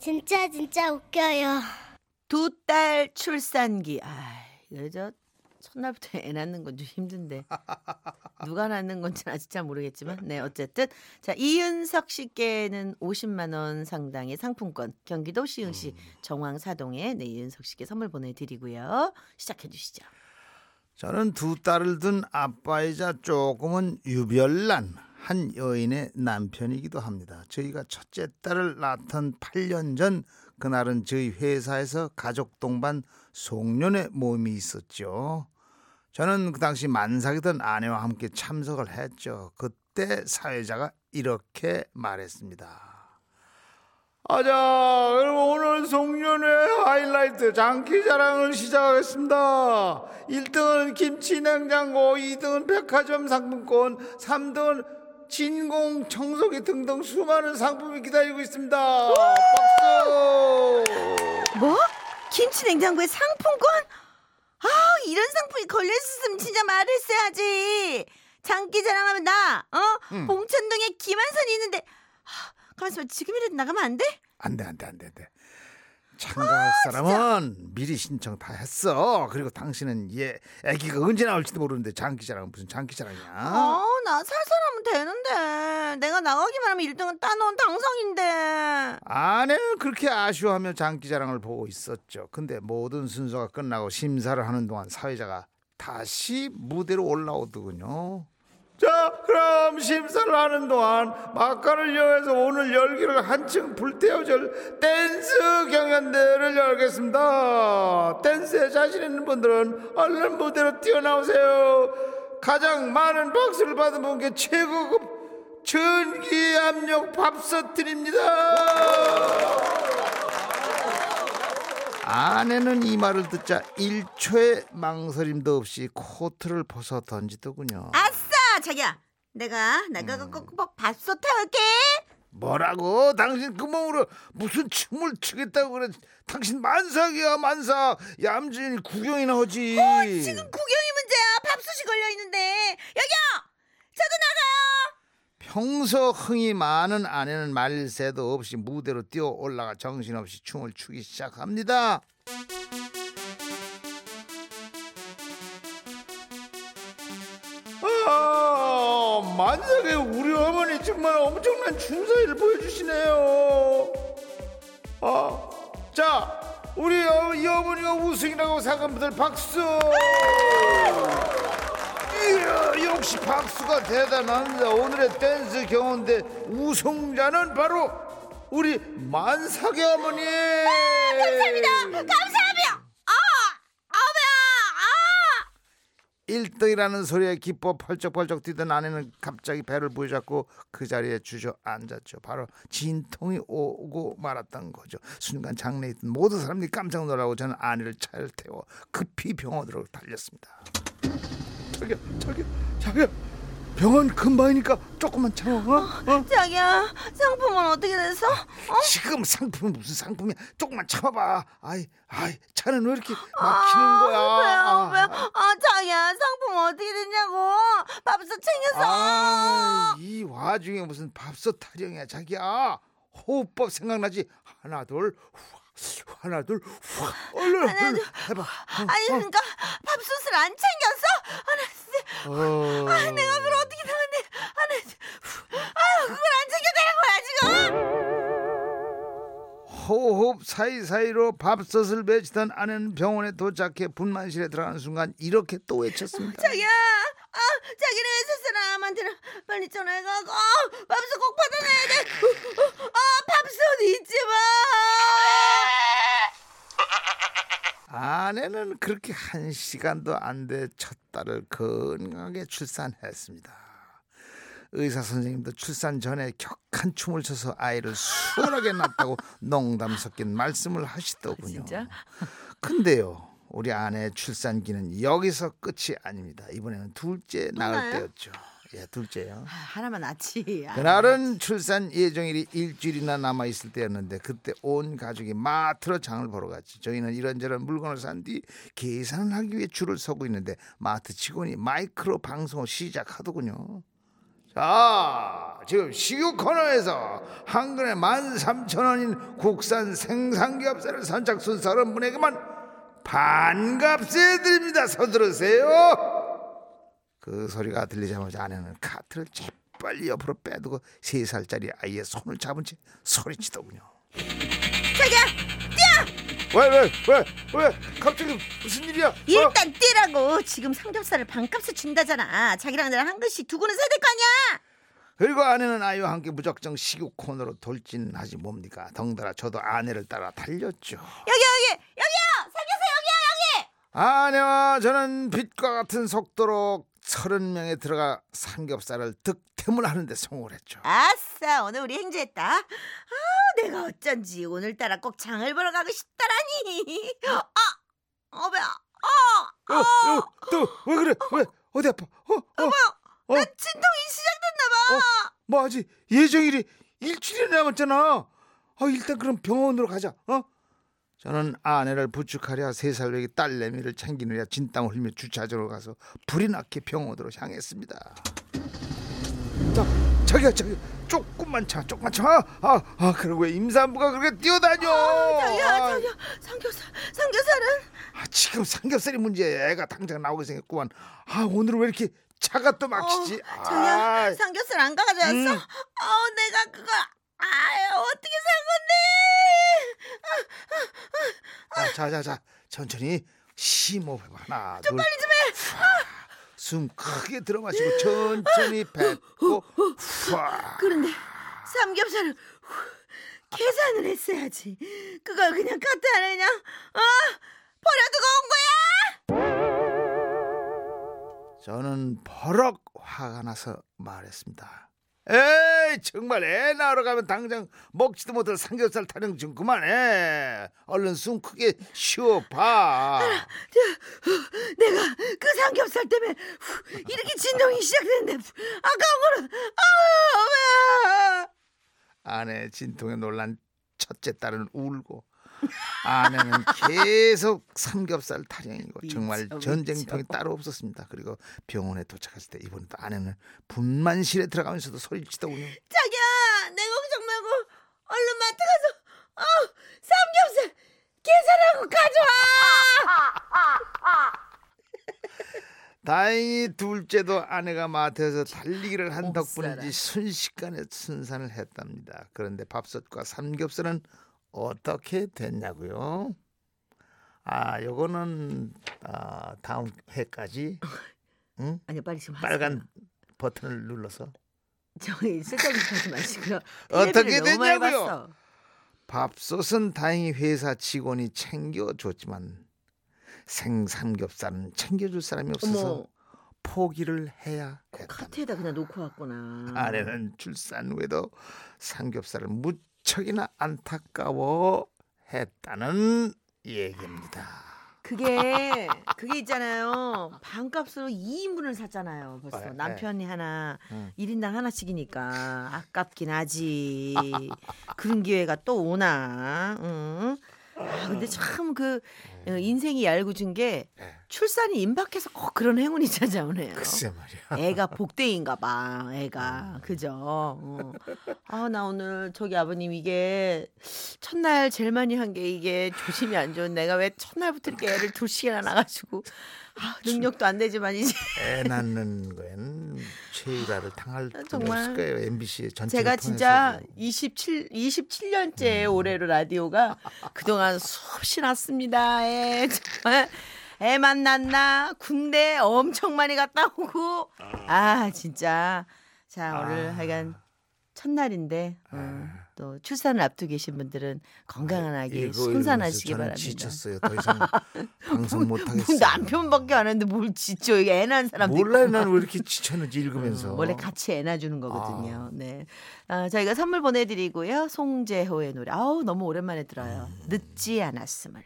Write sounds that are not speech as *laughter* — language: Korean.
진짜 진짜 웃겨요. 두 딸 출산기. 아, 이거 저 첫날부터 애 낳는 건 좀 힘든데 누가 낳는 건지는 아직 잘 모르겠지만 네 어쨌든 자 이은석 씨께는 50만 원 상당의 상품권 경기도 시흥시 정왕 사동에 네 이은석 씨께 선물 보내드리고요 시작해 주시죠. 저는 두 딸을 둔 아빠이자 조금은 유별난 한 여인의 남편이기도 합니다. 저희가 첫째 딸을 낳던 8년 전 그날은 저희 회사에서 가족 동반 송년회 모임이 있었죠. 저는 그 당시 만삭이던 아내와 함께 참석을 했죠. 그때 사회자가 이렇게 말했습니다. 아자, 그럼 오늘 송년회 하이라이트 장기자랑을 시작하겠습니다. 1등은 김치 냉장고, 2등은 백화점 상품권, 3등은 진공 청소기 등등 수많은 상품이 기다리고 있습니다. 박수! 뭐? 김치 냉장고에 상품권? 아 이런 상품이 걸려 있었으면 진짜 말했어야지. 장기 자랑하면 나, 어? 응. 봉천동에 김한선이 있는데, 아, 가만있어 봐. 지금이라도 나가면 안 돼? 안 돼, 안 돼, 안 돼, 안 돼. 참가할 사람은 미리 신청 다 했어. 그리고 당신은 얘 아기가 언제 나올지도 모르는데 장기자랑은 무슨 장기자랑이야? 어, 나 살살하면 되는데. 내가 나가기만 하면 1등은 따놓은 당상인데. 아내는 그렇게 아쉬워하며 장기자랑을 보고 있었죠. 근데 모든 순서가 끝나고 심사를 하는 동안 사회자가 다시 무대로 올라오더군요. 자, 그럼 심사를 하는 동안 막간을 이용해서 오늘 열기를 한층 불태워줄 댄스 경연대회를 열겠습니다. 댄스에 자신 있는 분들은 얼른 무대로 뛰어나오세요. 가장 많은 박수를 받은 분께 최고급 전기 압력 밥솥 드립니다. 아내는 이 말을 듣자 1초의 망설임도 없이 코트를 벗어 던지더군요. 아싸! 자기야. 내가, 내가 음. 꼭, 꼭 밥솥 타올게. 뭐라고? 당신 그 몸으로 무슨 춤을 추겠다고 그래? 당신 만삭이야 만삭. 얌전히 구경이나 하지. 어, 지금 구경이 문제야. 밥솥이 걸려있는데. 여기요! 저도 나가요! 평소 흥이 많은 아내는 말릴 새도 없이 무대로 뛰어 올라가 정신없이 춤을 추기 시작합니다. 아, 만삭의 우리 어머니 정말 엄청난 춤사위를 보여주시네요. 아, 자, 우리 어, 이 어머니가 우승이라고 생각한 분들 박수. 이야, 역시 박수가 대단합니다. 오늘의 댄스 경연대 우승자는 바로 우리 만삭의 어머니. 감사합니다. 감사합니다! 아! 아배야! 아! 1등이라는 소리에 기뻐 펄쩍펄쩍 뛰던 아내는 갑자기 배를 부여잡고 그 자리에 주저앉았죠. 바로 진통이 오고 말았던 거죠. 순간 장내에 있던 모든 사람들이 깜짝 놀라고 저는 아내를 차를 태워 급히 병원으로 달렸습니다. 저기요, 저기요, 저기요. 병원 근방이니까 조금만 참아. 어? 어? 자기야, 상품은 어떻게 됐어? 어? 지금 상품은 무슨 상품이야? 조금만 참아봐. 아이, 아이, 차는 왜 이렇게 막히는 거야? 아, 배, 아, 아, 아, 자기야, 상품 어떻게 됐냐고. 밥솥 챙겼어. 아, 이 와중에 무슨 밥솥 타령이야 자기야 호흡법 생각나지 하나 둘 후, 하나 둘 후, 얼른 얼른 해봐 아니, 그러니까 밥솥을 안 챙겼어? 아, 나 진짜. 어, 아, 내가 호흡 사이사이로 밥솥을 맺히던 아내는 병원에 도착해 분만실에 들어가는 순간 이렇게 또 외쳤습니다 자기야, 아, 자기네 회사 사람한테는 빨리 전화해가고, 아, 밥솥 꼭 받아내야 돼. 아, 밥솥 잊지 마. 아내는 그렇게 한 시간도 안 돼 첫 딸을 건강하게 출산했습니다. 의사 선생님도 출산 전에 격한 춤을 춰서 아이를 수월하게 낳았다고 *laughs* 농담 섞인 말씀을 하시더군요. 진짜? 근데요, 우리 아내의 출산기는 여기서 끝이 아닙니다. 이번에는 둘째 낳을? 때였죠. 예, 둘째요. 아, 하나만 낫지. 아, 그날은 출산 예정일이 일주일이나 남아 있을 때였는데 그때 온 가족이 마트로 장을 보러 갔지. 저희는 이런저런 물건을 산 뒤 계산을 하기 위해 줄을 서고 있는데 마트 직원이 마이크로 방송을 시작하더군요. 자, 지금 식육 코너에서 한 근에 만 삼천 원인 국산 생삼겹살을 선착순 서른 분에게만 반값에 드립니다. 서두르세요. 그 소리가 들리자마자 아내는 카트를 재빨리 옆으로 빼두고 세 살짜리 아이의 손을 잡은 채 소리치더군요. 자기야 왜 왜 왜 왜 갑자기 무슨 일이야? 어? 일단 뛰라고 지금 삼겹살을 반값에 준다잖아 자기랑 나랑 한 근씩 두고는 사야 될 거 아니야 그리고 아내는 아이와 함께 무작정 식욕 코너로 돌진하지 뭡니까? 덩달아 저도 아내를 따라 달렸죠. 여기 여기 여기요 삼겹살 여기요 여기 아내와 저는 빛과 같은 속도로 서른 명에 들어가 삼겹살을 득 템을 하는데 성공을 했죠. 아싸 오늘 우리 행주했다 아 내가 어쩐지 오늘따라 꼭 장을 보러 가고 싶다라니 아 어배야 어, 어, 어, 또왜 그래? 왜 어디 아파? 어, 어, 어, 나 진통이 시작됐나 봐뭐 아직 예정일이 일주일이 남았잖아. 어, 일단 그럼 병원으로 가자. 어? 저는 아내를 부축하려 세 살배기 딸내미를 챙기느라 진땀을 흘며 주차장으로 가서 불이 나게 병원으로 향했습니다. 자, 자기야, 자기 조금만 차, 조금만 차. 아, 아, 그리고 왜 임산부가 그렇게 뛰어다녀? 자기야 아, 자기야 삼겹살 삼겹살은 아, 지금 삼겹살이 문제야. 애가 당장 나오게 생겼구만. 아, 오늘은 왜 이렇게 차가 또 막히지? 어, 자기야 아, 삼겹살 안 가져왔어 음. 어 내가 그거 아유 어떻게 산 건데 아, 자, 자, 자, 천천히 심호흡해봐. 하나, 둘. 빨리 좀 해. 숨 크게 들어 마시고 천천히 뱉고 후. 그런데 삼겹살을 후, 계산을 했어야지. 그걸 그냥 안에 그냥 어 버려두고 온 거야. 저는 버럭 화가 나서 말했습니다. 에이 정말 애 낳으러 가면 당장 먹지도 못할 삼겹살 타령 좀 그만해. 얼른 숨 크게 쉬어봐. 내가 그 삼겹살 때문에 후, 이렇게 진동이 시작됐는데 후, 아까운 거는 아왜 아내 진통에 놀란 첫째 딸은 울고 아내는 계속 삼겹살 타령이고 정말 전쟁통이. 따로 없었습니다. 그리고 병원에 도착했을 때 이번에도 아내는 분만실에 들어가면서도 소리치더군요. 자기야 내 걱정 말고 얼른 마트 가서 어 삼겹살 계산하고 가져와. *laughs* 다행히 둘째도 아내가 마트에서 달리기를 한. 덕분인지 순식간에 순산을 했답니다. 그런데 밥솥과 삼겹살은 어떻게 됐냐고요? 아, 요거는 아, 다음 회까지 *laughs* 아니 빨리 지금 하세요. 빨간 버튼을 눌러서 저희 쓸데없는 하지 마시고요. *laughs* 어떻게 됐냐고요? 밥솥은 다행히 회사 직원이 챙겨줬지만 생삼겹살은 챙겨줄 사람이 없어서 어머 포기를 해야 했다. 카트에다 그냥 놓고 왔구나. 아내는 출산 후에도 삼겹살을 무척이나 안타까워 했다는 얘기입니다. 그게 그게 있잖아요. 반값으로 2인분을 샀잖아요. 벌써 네, 남편이 하나 응. 1인당 하나씩이니까 아깝긴 하지. 그런 기회가 또 오나. 응. 아, 근데 참 그 인생이 얄궂은 게 네. 출산이 임박해서 꼭 그런 행운이 *laughs* 찾아오네요. 글쎄 말이야. 애가 복대인가 봐. 애가 그죠. 어. 아나 오늘 저기 아버님 이게 첫날 제일 많이 한 게 이게 조심이 안 좋은 내가 왜 첫날부터 이렇게 애를 둘씩이나 낳아가지고 아, 능력도 안 되지만 이제. 애 낳는 *laughs* 거엔 최일화를 당할 분 정말. 거예요. MBC 전체 제가 진짜 27 27년째 올해로 라디오가 그동안 수없이 났습니다. 애 정말. 애 만났나? 군대 엄청 많이 갔다 오고. 아. 진짜. 자 오늘 아. 하여간 첫날인데 어, 또 출산을 앞두고 계신 분들은 건강한 아기 순산하시기 바랍니다. 지쳤어요. 더 이상 *laughs* 방송 못 하겠어요. 뭐 남편밖에 안 했는데 뭘 지쳐 이게 애 낳은 사람도 몰라요. 있고. 난왜 이렇게 지쳤는지 읽으면서. 어, 원래 같이 애 낳아주는 거거든요. 네. 아, 저희가 선물 보내드리고요. 송재호의 노래. 아우, 너무 오랜만에 들어요. 늦지 않았음을.